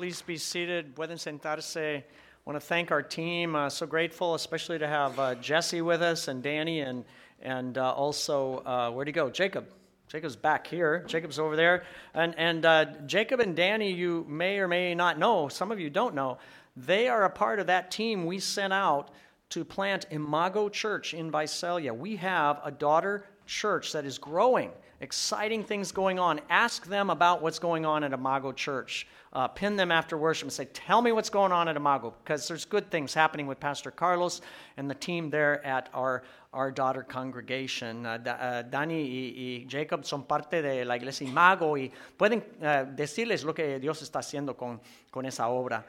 Please be seated. Pueden sentarse. I want to thank our team. Uh, so grateful, especially to have uh, Jesse with us and Danny and and uh, also uh, where'd he go? Jacob. Jacob's back here. Jacob's over there. And and uh, Jacob and Danny, you may or may not know. Some of you don't know. They are a part of that team we sent out to plant Imago Church in Visalia. We have a daughter church that is growing exciting things going on. Ask them about what's going on at Imago Church. Uh, pin them after worship and say, Tell me what's going on at Imago, because there's good things happening with Pastor Carlos and the team there at our, our daughter congregation. Uh, uh, Dani y, y, Jacob son parte de la iglesia Imago y pueden uh, decirles lo que Dios está haciendo con, con esa obra.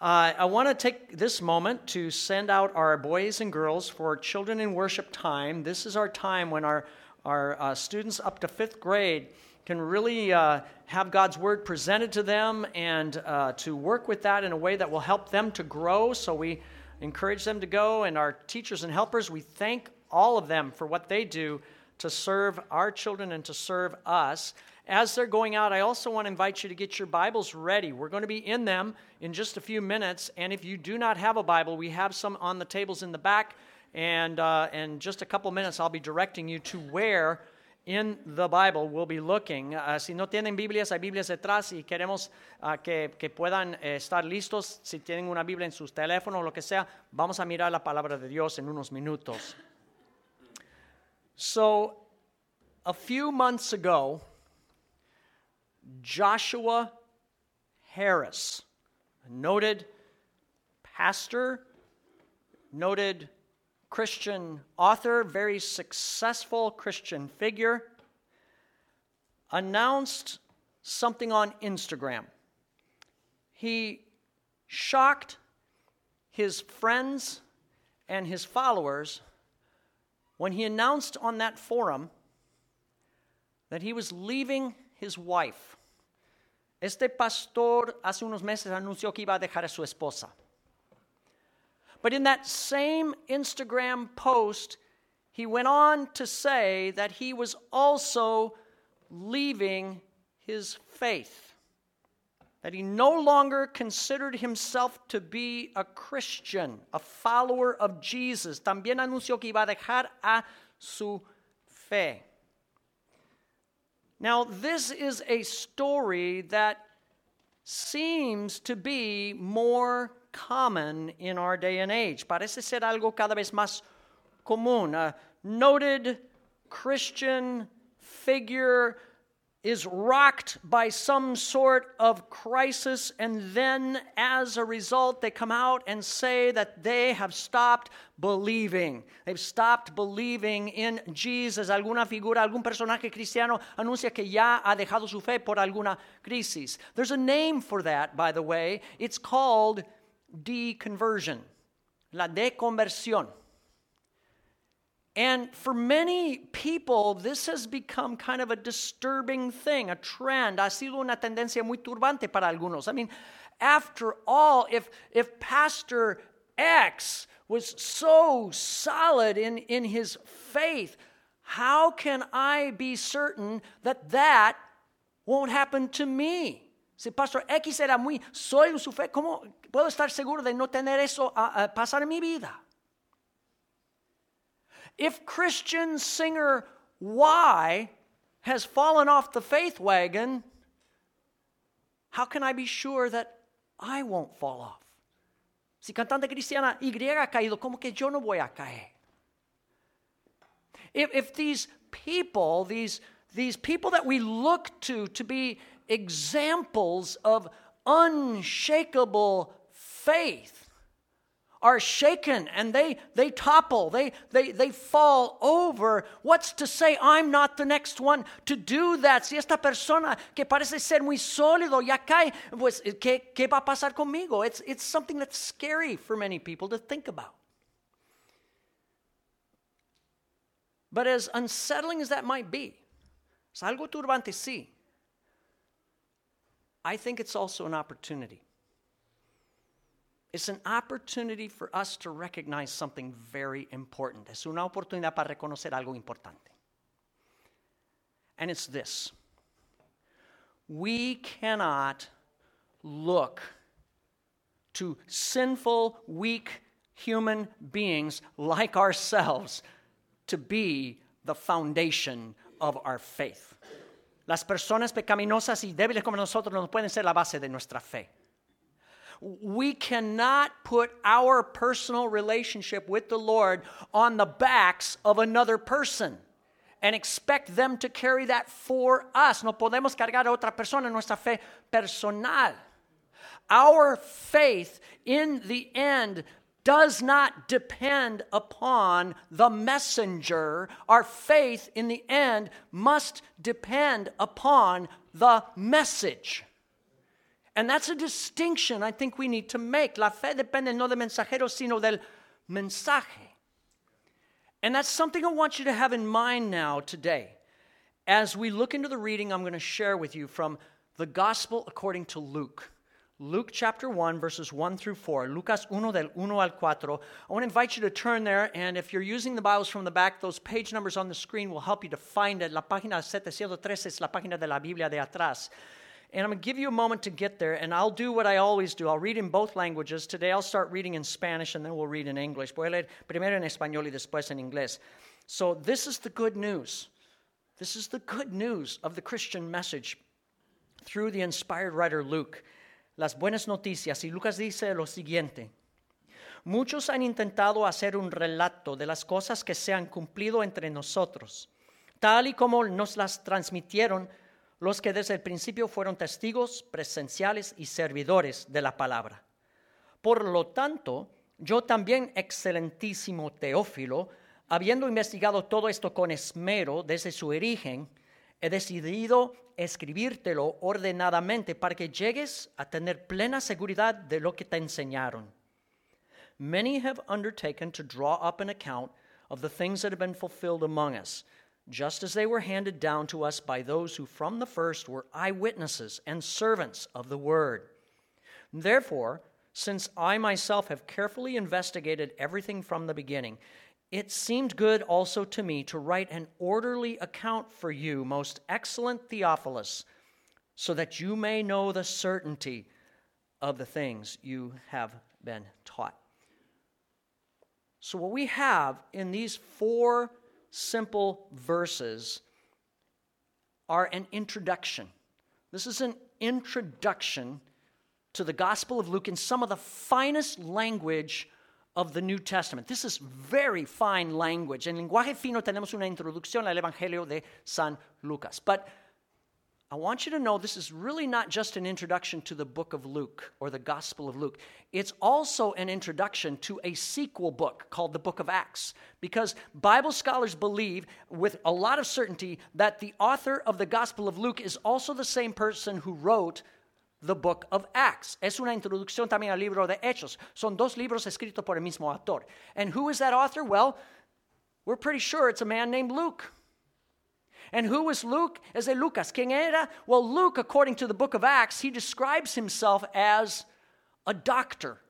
Uh, I want to take this moment to send out our boys and girls for Children in Worship time. This is our time when our our uh, students up to fifth grade can really uh, have God's word presented to them and uh, to work with that in a way that will help them to grow. So we encourage them to go, and our teachers and helpers, we thank all of them for what they do to serve our children and to serve us. As they're going out, I also want to invite you to get your Bibles ready. We're going to be in them in just a few minutes, and if you do not have a Bible, we have some on the tables in the back. And uh, in just a couple minutes, I'll be directing you to where in the Bible we'll be looking. Uh, si no tienen Biblias, hay Biblias detrás y queremos uh, que, que, puedan eh, estar listos. Si tienen una Biblia en sus teléfonos o lo que sea, vamos a mirar la palabra de Dios en unos minutos. So, a few months ago, Joshua Harris, a noted pastor, noted Christian author, very successful Christian figure, announced something on Instagram. He shocked his friends and his followers when he announced on that forum that he was leaving his wife. Este pastor hace unos meses anunció que iba a dejar a su esposa. But in that same Instagram post, he went on to say that he was also leaving his faith, that he no longer considered himself to be a Christian, a follower of Jesus. También anunció que iba a dejar a su fe. Now, this is a story that seems to be more common in our day and age. Parece ser algo cada vez más común. A noted Christian figure is rocked by some sort of crisis, and then as a result, they come out and say that they have stopped believing. They've stopped believing in Jesus. Alguna figura, algún personaje cristiano anuncia que ya ha dejado su fe por alguna crisis. There's a name for that, by the way. It's called deconversion, la deconversión. And for many people, this has become kind of a disturbing thing, a trend. Ha sido una tendencia muy turbante para algunos. I mean, after all, if, if Pastor X was so solid in, in his faith, how can I be certain that that won't happen to me? Si Pastor X era muy sólido su fe, ¿cómo puedo estar seguro de no tener eso a, a pasar en mi vida? If Christian singer Y has fallen off the faith wagon, how can I be sure that I won't fall off? Si cantante cristiana Y ha caído, ¿cómo que yo no voy a caer? If, if these people, these, these people that we look to to be examples of unshakable faith are shaken and they, they topple, they, they, they fall over. What's to say I'm not the next one to do that? Si esta persona que parece ser muy sólido ya cae, pues, ¿qué, qué va a pasar conmigo? It's, it's something that's scary for many people to think about. But as unsettling as that might be, es algo turbante, sí. I think it's also an opportunity. It's an opportunity for us to recognize something very important. Es una oportunidad para reconocer algo importante. And it's this we cannot look to sinful, weak human beings like ourselves to be the foundation of our faith. Las personas pecaminosas y débiles como nosotros no pueden ser la base de nuestra fe. We cannot put our personal relationship with the Lord on the backs of another person and expect them to carry that for us. No podemos cargar a otra persona nuestra fe personal. Our faith in the end does not depend upon the messenger. Our faith in the end must depend upon the message. And that's a distinction I think we need to make. La fe depende no del mensajero, sino del mensaje. And that's something I want you to have in mind now today. As we look into the reading I'm going to share with you from the Gospel according to Luke. Luke chapter 1, verses 1 through 4. Lucas 1 del 1 al 4. I want to invite you to turn there, and if you're using the Bibles from the back, those page numbers on the screen will help you to find it. La página 713 es la página de la Biblia de atrás. And I'm going to give you a moment to get there, and I'll do what I always do. I'll read in both languages. Today I'll start reading in Spanish, and then we'll read in English. Voy a leer primero en español y después en inglés. So, this is the good news. This is the good news of the Christian message through the inspired writer Luke. Las buenas noticias. Y Lucas dice lo siguiente. Muchos han intentado hacer un relato de las cosas que se han cumplido entre nosotros, tal y como nos las transmitieron los que desde el principio fueron testigos presenciales y servidores de la palabra. Por lo tanto, yo también, excelentísimo Teófilo, habiendo investigado todo esto con esmero desde su origen, he decidido escribírtelo ordenadamente para que llegues a tener plena seguridad de lo que te enseñaron. Many have undertaken to draw up an account of the things that have been fulfilled among us just as they were handed down to us by those who from the first were eyewitnesses and servants of the word. Therefore, since I myself have carefully investigated everything from the beginning, it seemed good also to me to write an orderly account for you, most excellent Theophilus, so that you may know the certainty of the things you have been taught. So, what we have in these four simple verses are an introduction. This is an introduction to the Gospel of Luke in some of the finest language of the New Testament. This is very fine language. En lenguaje fino tenemos una introducción al Evangelio de San Lucas. But I want you to know this is really not just an introduction to the book of Luke or the Gospel of Luke. It's also an introduction to a sequel book called the book of Acts. Because Bible scholars believe with a lot of certainty that the author of the Gospel of Luke is also the same person who wrote the book of Acts. Es una introducción también al libro de Hechos. Son dos libros escritos por el mismo autor. And who is that author? Well, we're pretty sure it's a man named Luke. And who was Luke? Es de Lucas. ¿Quién era? Well, Luke, according to the book of Acts, he describes himself as a doctor.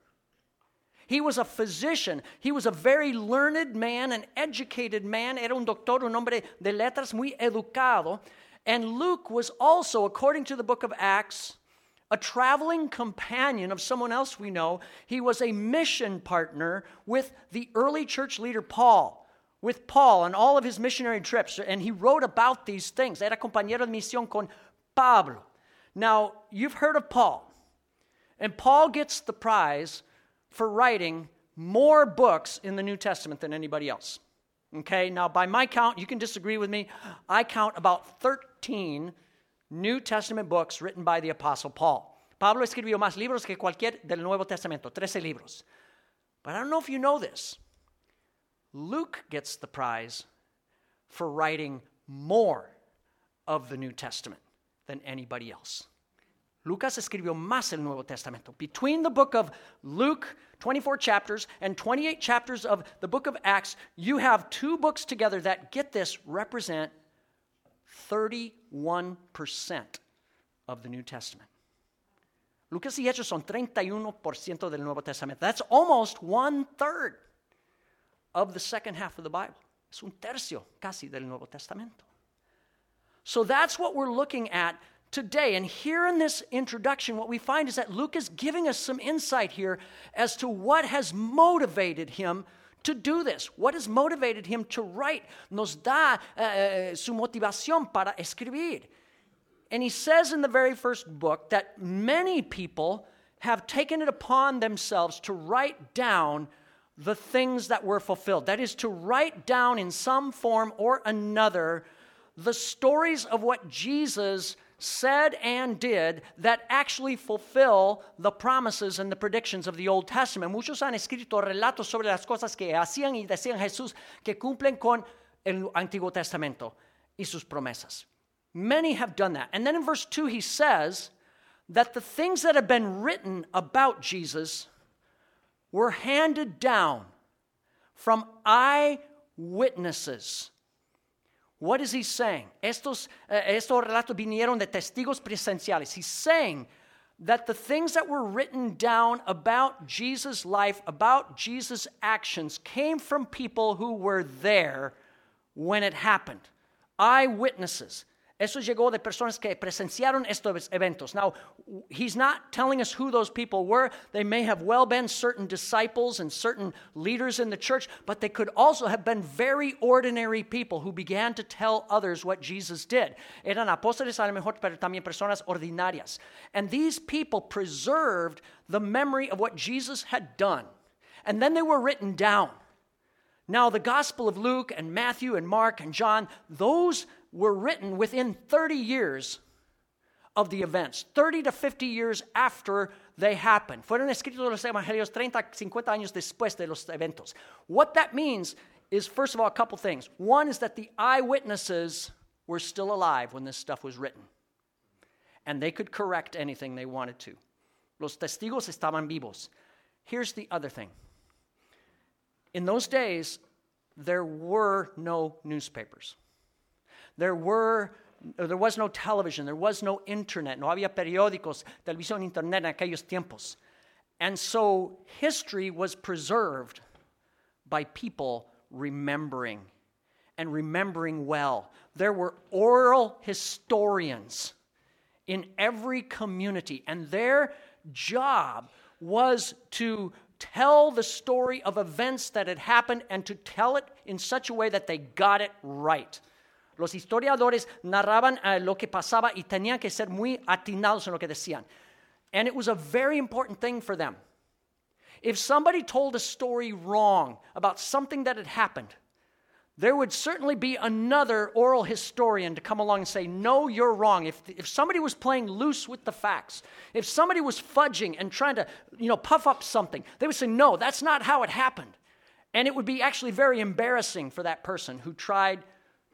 He was a physician. He was a very learned man, an educated man. Era un doctor, un hombre de letras muy educado. And Luke was also, according to the book of Acts, a traveling companion of someone else we know. He was a mission partner with the early church leader Paul with Paul on all of his missionary trips, and he wrote about these things. Era compañero de misión con Pablo. Now, you've heard of Paul, and Paul gets the prize for writing more books in the New Testament than anybody else. Okay, now by my count, you can disagree with me. I count about 13 New Testament books written by the Apostle Paul. Pablo escribió más libros que cualquier del Nuevo Testamento, 13 libros. But I don't know if you know this. Luke gets the prize for writing more of the New Testament than anybody else. Lucas escribió más el Nuevo Testamento. Between the book of Luke, 24 chapters, and 28 chapters of the book of Acts, you have two books together that, get this, represent 31% of the New Testament. Lucas y Hechos son 31% del Nuevo Testamento. That's almost one third of the second half of the Bible. Es un tercio casi del Nuevo Testamento. So that's what we're looking at today. And here in this introduction, what we find is that Luke is giving us some insight here as to what has motivated him to do this. What has motivated him to write? Nos da uh, su motivación para escribir. And he says in the very first book that many people have taken it upon themselves to write down the things that were fulfilled. That is, to write down in some form or another the stories of what Jesus said and did that actually fulfill the promises and the predictions of the Old Testament. Muchos han escrito relatos sobre las cosas que hacían y decían Jesús que cumplen con el Antiguo Testamento y sus promesas. Many have done that. And then in verse 2, he says that the things that have been written about Jesus were handed down from eyewitnesses. What is he saying? Estos, uh, estos relatos vinieron de testigos presenciales. He's saying that the things that were written down about Jesus' life, about Jesus' actions, came from people who were there when it happened. Eyewitnesses. Eso llegó de personas que presenciaron estos eventos. Now, he's not telling us who those people were. They may have well been certain disciples and certain leaders in the church, but they could also have been very ordinary people who began to tell others what Jesus did. Eran apóstoles a lo mejor, pero también personas ordinarias. And these people preserved the memory of what Jesus had done. And then they were written down. Now, the Gospel of Luke and Matthew and Mark and John, those were written within 30 years of the events, 30 to 50 years after they happened. Fueron escritos los evangelios 30, 50 años después de los eventos. What that means is, first of all, a couple things. One is that the eyewitnesses were still alive when this stuff was written, and they could correct anything they wanted to. Los testigos estaban vivos. Here's the other thing. In those days, there were no newspapers. There were there was no television, there was no internet, no había periódicos, televisión, internet en aquellos tiempos. And so history was preserved by people remembering and remembering well. There were oral historians in every community, and their job was to tell the story of events that had happened and to tell it in such a way that they got it right. Los historiadores narraban uh, lo que pasaba y tenían que ser muy atinados en lo que decían. And it was a very important thing for them. If somebody told a story wrong about something that had happened, there would certainly be another oral historian to come along and say, No, you're wrong. If, if somebody was playing loose with the facts, if somebody was fudging and trying to you know, puff up something, they would say, No, that's not how it happened. And it would be actually very embarrassing for that person who tried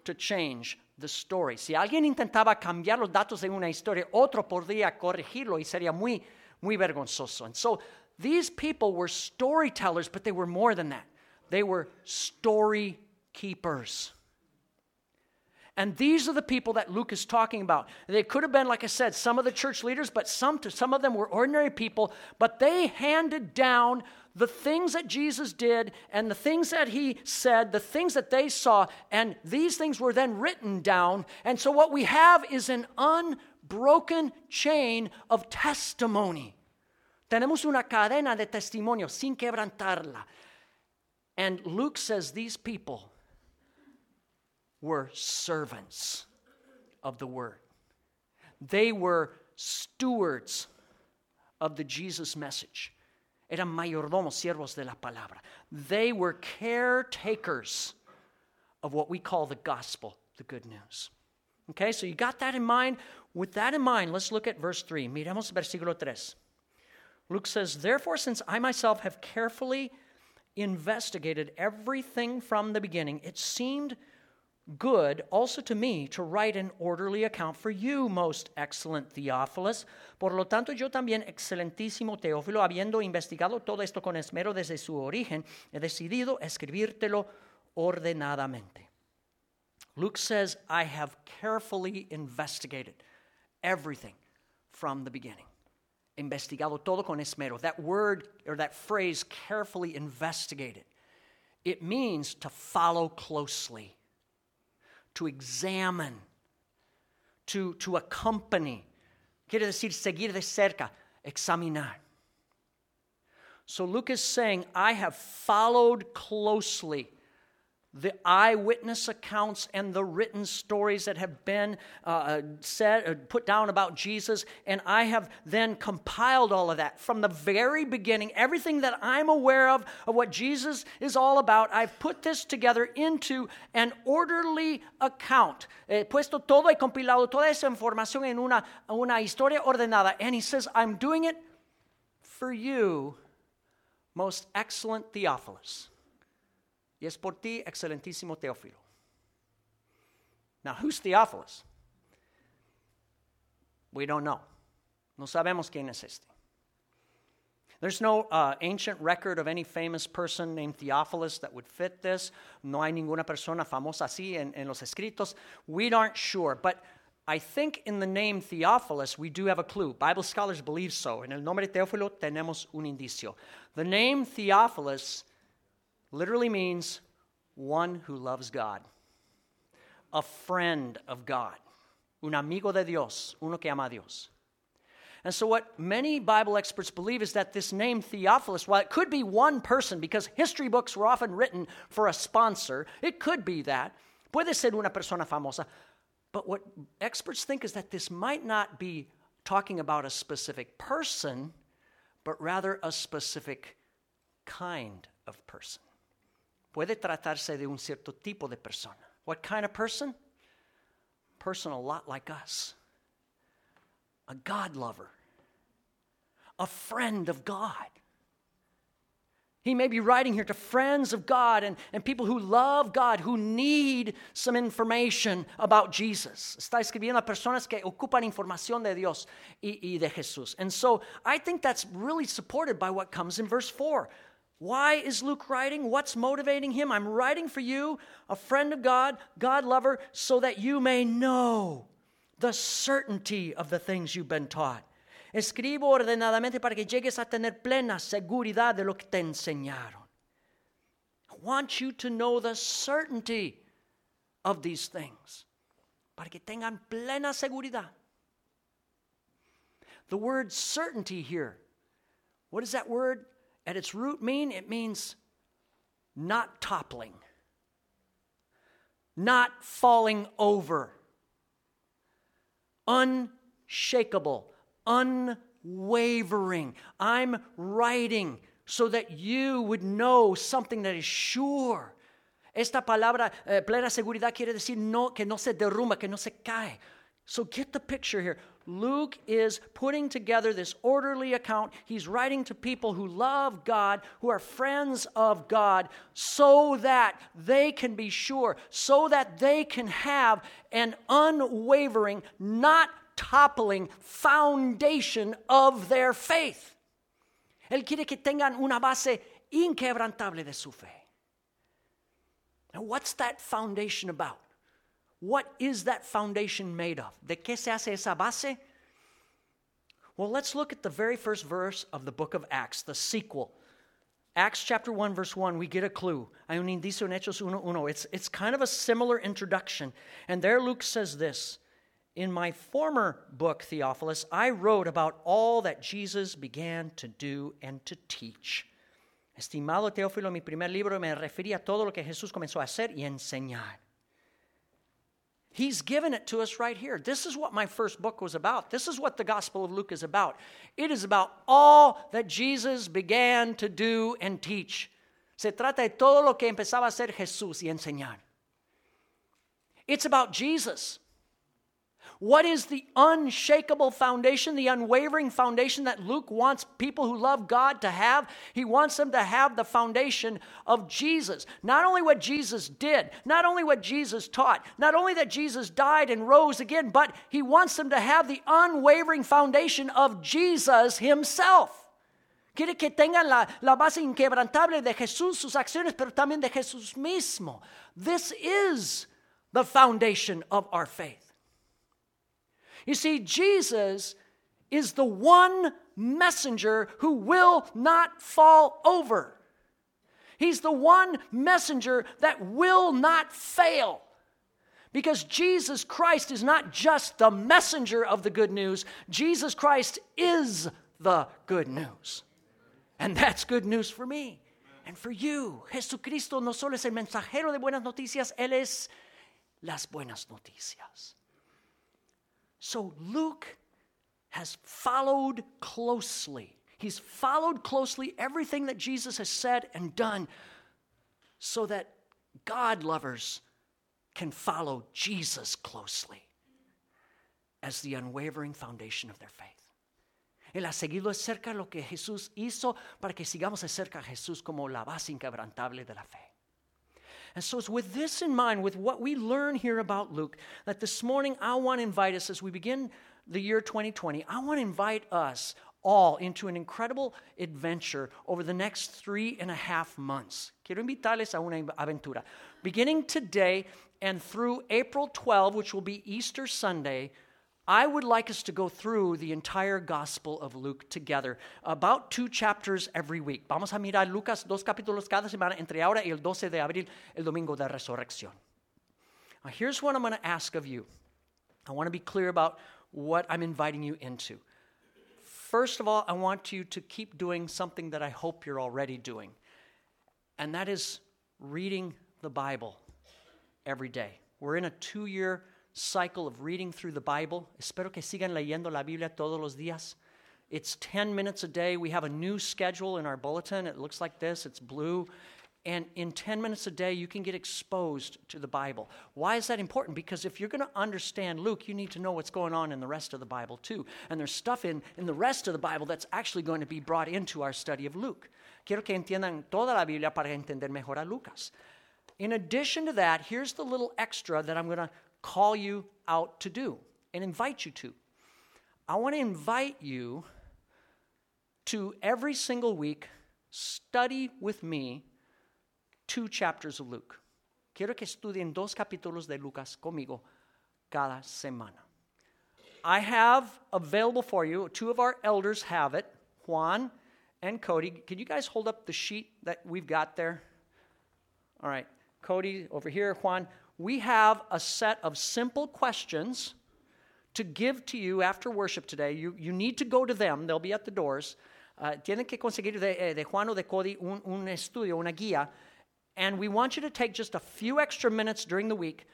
to change the story. Si alguien intentaba cambiar los datos de una historia, otro podría corregirlo y sería muy, muy vergonzoso. And so these people were storytellers, but they were more than that. They were story keepers. And these are the people that Luke is talking about. They could have been, like I said, some of the church leaders, but some, some of them were ordinary people, but they handed down the things that Jesus did and the things that he said, the things that they saw, and these things were then written down. And so what we have is an unbroken chain of testimony. Tenemos una cadena de testimonio sin quebrantarla. And Luke says these people were servants of the word. They were stewards of the Jesus message. Eran mayordomos, siervos de la palabra. They were caretakers of what we call the gospel, the good news. Okay, so you got that in mind? With that in mind, let's look at verse 3. Miremos versículo 3. Luke says, Therefore, since I myself have carefully investigated everything from the beginning, it seemed good also to me to write an orderly account for you, most excellent Theophilus. Por lo tanto, yo también, excelentísimo Teófilo, habiendo investigado todo esto con esmero desde su origen, he decidido escribírtelo ordenadamente. Luke says, I have carefully investigated everything from the beginning. Investigado todo con esmero. That word or that phrase, carefully investigated, it means to follow closely to examine, to, to accompany. Quiere decir seguir de cerca, examinar. So Luke is saying, I have followed closely the eyewitness accounts and the written stories that have been uh, uh said, uh, put down about Jesus, and I have then compiled all of that from the very beginning. Everything that I'm aware of of what Jesus is all about, I've put this together into an orderly account. He puesto todo y compilado toda esa información en una, una historia ordenada. And he says, I'm doing it for you, most excellent Theophilus. Y es por ti, excelentísimo Teófilo. Now, who's Theophilus? We don't know. No sabemos quién es este. There's no uh, ancient record of any famous person named Theophilus that would fit this. No hay ninguna persona famosa así en, en los escritos. We aren't sure, but I think in the name Theophilus we do have a clue. Bible scholars believe so. En el nombre Teófilo tenemos un indicio. The name Theophilus literally means one who loves God, a friend of God, un amigo de Dios, uno que ama a Dios. And so, what many Bible experts believe is that this name Theophilus, while it could be one person, because history books were often written for a sponsor, it could be that. Puede ser una persona famosa. But what experts think is that this might not be talking about a specific person, but rather a specific kind of person. Puede tratarse de un cierto tipo de persona. What kind of person? Person a lot like us. A God lover. A friend of God. He may be writing here to friends of God and, and people who love God, who need some information about Jesus. Está escribiendo a personas que ocupan información de Dios y, y de Jesús. And so I think that's really supported by what comes in verse 4. Why is Luke writing? What's motivating him? I'm writing for you, a friend of God, God lover, so that you may know the certainty of the things you've been taught. Escribo ordenadamente para que llegues a tener plena seguridad de lo que te enseñaron. I want you to know the certainty of these things. Para que tengan plena seguridad. The word certainty here, what does that word at its root mean? It means not toppling, not falling over, unshakable, unwavering. I'm writing so that you would know something that is sure. Esta palabra, eh, plena seguridad, quiere decir no, que no se derrumba, que no se cae. So get the picture here. Luke is putting together this orderly account. He's writing to people who love God, who are friends of God, so that they can be sure, so that they can have an unwavering, not toppling foundation of their faith. Él quiere que tengan una base inquebrantable de su fe. Now, what's that foundation about? What is that foundation made of? ¿De qué se hace esa base? Well, let's look at the very first verse of the book of Acts, the sequel. Acts chapter 1, verse 1, we get a clue. Hay un indicio en Hechos 1.1. It's, it's kind of a similar introduction. And there Luke says this In my former book, Theophilus, I wrote about all that Jesus began to do and to teach. Estimado Teófilo, mi primer libro me refería a todo lo que Jesús comenzó a hacer y enseñar. He's given it to us right here. This is what my first book was about. This is what the Gospel of Luke is about. It is about all that Jesus began to do and teach. Se trata de todo lo que empezaba a hacer Jesús y enseñar. It's about Jesus. What is the unshakable foundation, the unwavering foundation that Luke wants people who love God to have? He wants them to have the foundation of Jesus. Not only what Jesus did, not only what Jesus taught, not only that Jesus died and rose again, but he wants them to have the unwavering foundation of Jesus himself. Quiere que tengan la, la base inquebrantable de Jesús, sus acciones, pero también de Jesús mismo. This is the foundation of our faith. You see, Jesus is the one messenger who will not fall over. He's the one messenger that will not fail. Because Jesus Christ is not just the messenger of the good news, Jesus Christ is the good news. And that's good news for me and for you. Jesucristo no solo es el mensajero de buenas noticias, Él es las buenas noticias. So Luke has followed closely. He's followed closely everything that Jesus has said and done so that God lovers can follow Jesus closely as the unwavering foundation of their faith. Él ha seguido de cerca lo que Jesús hizo para que sigamos de cerca a Jesús como la base inquebrantable de la fe. And so it's with this in mind, with what we learn here about Luke, that this morning I want to invite us as we begin the year 2020, I want to invite us all into an incredible adventure over the next three and a half months. Quiero invitarles a una aventura. Beginning today and through April 12, which will be Easter Sunday, I would like us to go through the entire Gospel of Luke together, about two chapters every week. Vamos a mirar Lucas dos capítulos cada semana entre ahora y el 12 de abril, el domingo de resurrección. Now, here's what I'm going to ask of you. I want to be clear about what I'm inviting you into. First of all, I want you to keep doing something that I hope you're already doing, and that is reading the Bible every day. We're in a two year cycle of reading through the Bible. Espero que sigan leyendo la Biblia todos los días. It's 10 minutes a day. We have a new schedule in our bulletin. It looks like this it's blue. And in 10 minutes a day, you can get exposed to the Bible. Why is that important? Because if you're going to understand Luke, you need to know what's going on in the rest of the Bible too. And there's stuff in, in the rest of the Bible that's actually going to be brought into our study of Luke. Quiero que entiendan toda la Biblia para entender mejor a Lucas. In addition to that, here's the little extra that I'm going to call you out to do and invite you to. I want to invite you to every single week study with me two chapters of Luke. Quiero que estudien dos capítulos de Lucas conmigo cada semana. I have available for you, two of our elders have it, Juan and Cody. Can you guys hold up the sheet that we've got there? All right, Cody over here, Juan we have a set of simple questions to give to you after worship today. You, you need to go to them, they'll be at the doors. Uh, tienen que conseguir de, eh, de Juan o de Cody un, un estudio, una guía. And we want you to take just a few extra minutes during the week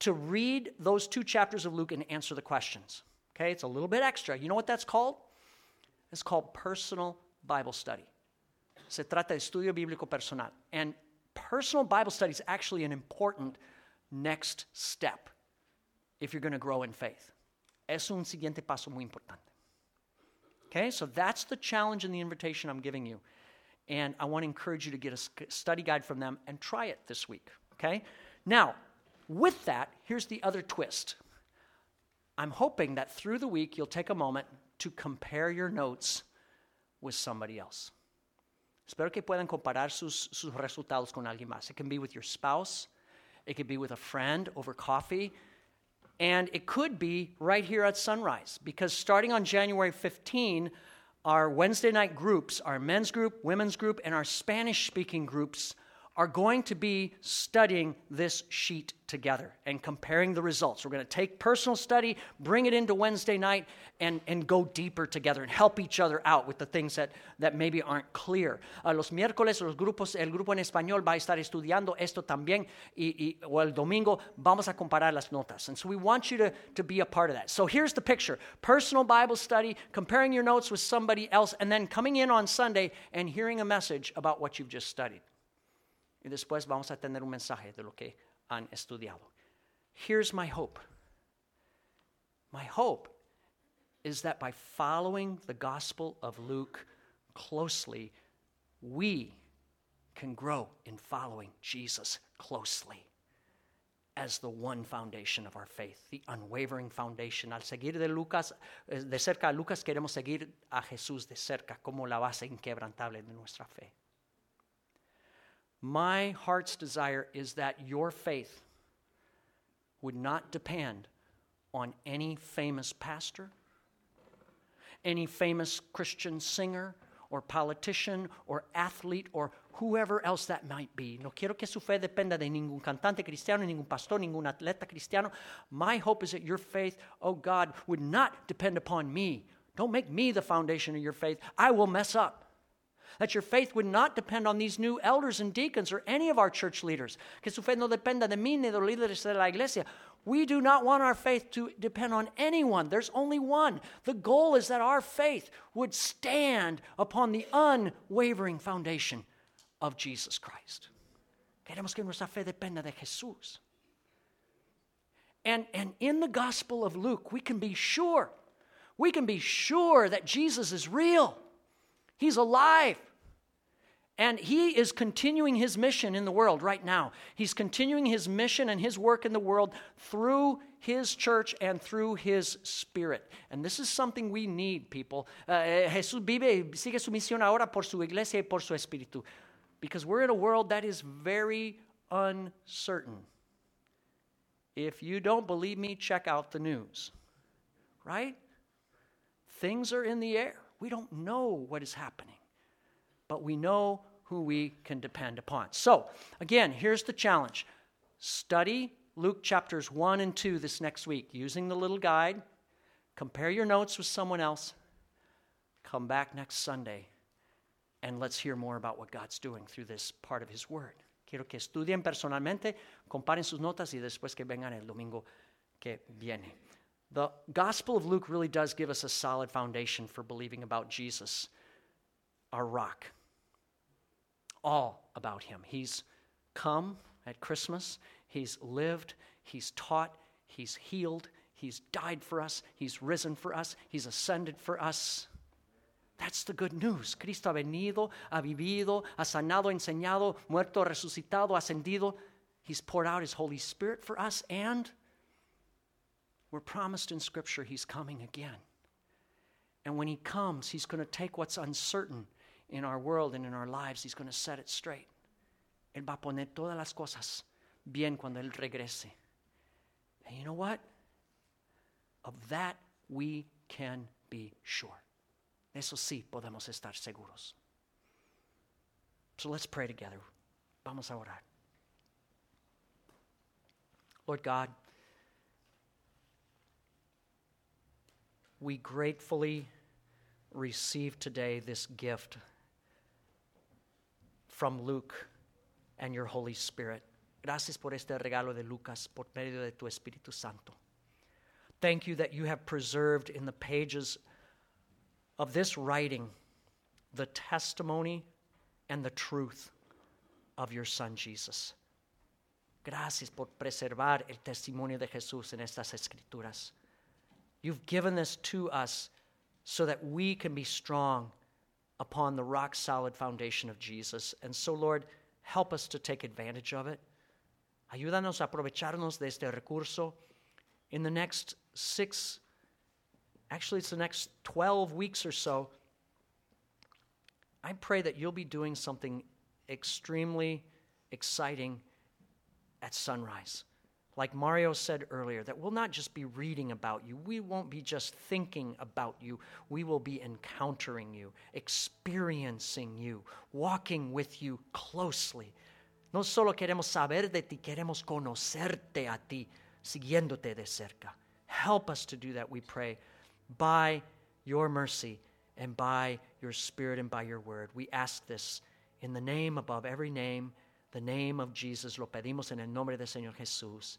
to read those two chapters of Luke and answer the questions. Okay, it's a little bit extra. You know what that's called? It's called personal Bible study. Se trata de estudio bíblico personal. And personal Bible study is actually an important next step if you're going to grow in faith. Es un siguiente paso muy importante. Okay, so that's the challenge and the invitation I'm giving you. And I want to encourage you to get a study guide from them and try it this week. Okay? Now, with that, here's the other twist. I'm hoping that through the week you'll take a moment to compare your notes with somebody else. Espero que puedan comparar sus, sus resultados con alguien más. It can be with your spouse, it could be with a friend over coffee, and it could be right here at Sunrise because starting on January 15, our Wednesday night groups, our men's group, women's group, and our Spanish speaking groups are going to be studying this sheet together and comparing the results. We're going to take personal study, bring it into Wednesday night, and, and go deeper together and help each other out with the things that, that maybe aren't clear. Uh, los miércoles, los grupos, el grupo en español va a estar estudiando esto también, y, y, o el domingo vamos a comparar las notas. And so we want you to, to be a part of that. So here's the picture personal Bible study, comparing your notes with somebody else, and then coming in on Sunday and hearing a message about what you've just studied. Y después vamos a tener un mensaje de lo que han estudiado. Here's my hope. My hope is that by following the Gospel of Luke closely, we can grow in following Jesus closely as the one foundation of our faith, the unwavering foundation. Al seguir de Lucas, eh, de cerca a Lucas, queremos seguir a Jesús de cerca como la base inquebrantable de nuestra fe. My heart's desire is that your faith would not depend on any famous pastor, any famous Christian singer, or politician or athlete or whoever else that might be. No quiero que su fe dependa de ningún cantante cristiano, ningún pastor, ningún atleta cristiano. My hope is that your faith, oh God, would not depend upon me. Don't make me the foundation of your faith. I will mess up. That your faith would not depend on these new elders and deacons or any of our church leaders. Que su fe no dependa de mí ni de los líderes de la iglesia. We do not want our faith to depend on anyone. There's only one. The goal is that our faith would stand upon the unwavering foundation of Jesus Christ. Queremos que nuestra fe dependa de Jesús. And, and in the Gospel of Luke, we can be sure, we can be sure that Jesus is real. He's alive. And he is continuing his mission in the world right now. He's continuing his mission and his work in the world through his church and through his spirit. And this is something we need, people. Uh, Jesús vive, sigue su misión ahora por su iglesia y por su espíritu. Because we're in a world that is very uncertain. If you don't believe me, check out the news. Right? Things are in the air. We don't know what is happening. But we know who we can depend upon. So, again, here's the challenge study Luke chapters 1 and 2 this next week using the little guide. Compare your notes with someone else. Come back next Sunday and let's hear more about what God's doing through this part of His Word. Quiero que estudien personalmente, comparen sus notas y después que vengan el domingo que viene. The Gospel of Luke really does give us a solid foundation for believing about Jesus, our rock all about him. He's come at Christmas, he's lived, he's taught, he's healed, he's died for us, he's risen for us, he's ascended for us. That's the good news. Cristo ha venido, ha vivido, ha sanado, enseñado, muerto, resucitado, ascendido. He's poured out his Holy Spirit for us, and we're promised in Scripture he's coming again. And when he comes, he's going to take what's uncertain in our world and in our lives, He's going to set it straight. Él va a poner todas las cosas bien cuando Él regrese. And you know what? Of that we can be sure. Eso sí podemos estar seguros. So let's pray together. Vamos a orar. Lord God, we gratefully receive today this gift from Luke and your Holy Spirit. Gracias por este regalo de Lucas por medio de tu Espíritu Santo. Thank you that you have preserved in the pages of this writing the testimony and the truth of your Son Jesus. Gracias por preservar el testimonio de Jesús en estas escrituras. You've given this to us so that we can be strong upon the rock solid foundation of Jesus. And so, Lord, help us to take advantage of it. Ayúdanos a aprovecharnos de este recurso. In the next six, actually, it's the next 12 weeks or so, I pray that you'll be doing something extremely exciting at sunrise like Mario said earlier, that we'll not just be reading about you. We won't be just thinking about you. We will be encountering you, experiencing you, walking with you closely. No solo queremos saber de ti, queremos conocerte a ti, siguiéndote de cerca. Help us to do that, we pray, by your mercy and by your spirit and by your word. We ask this in the name above every name the name of Jesus. Lo pedimos en el nombre del Señor Jesús.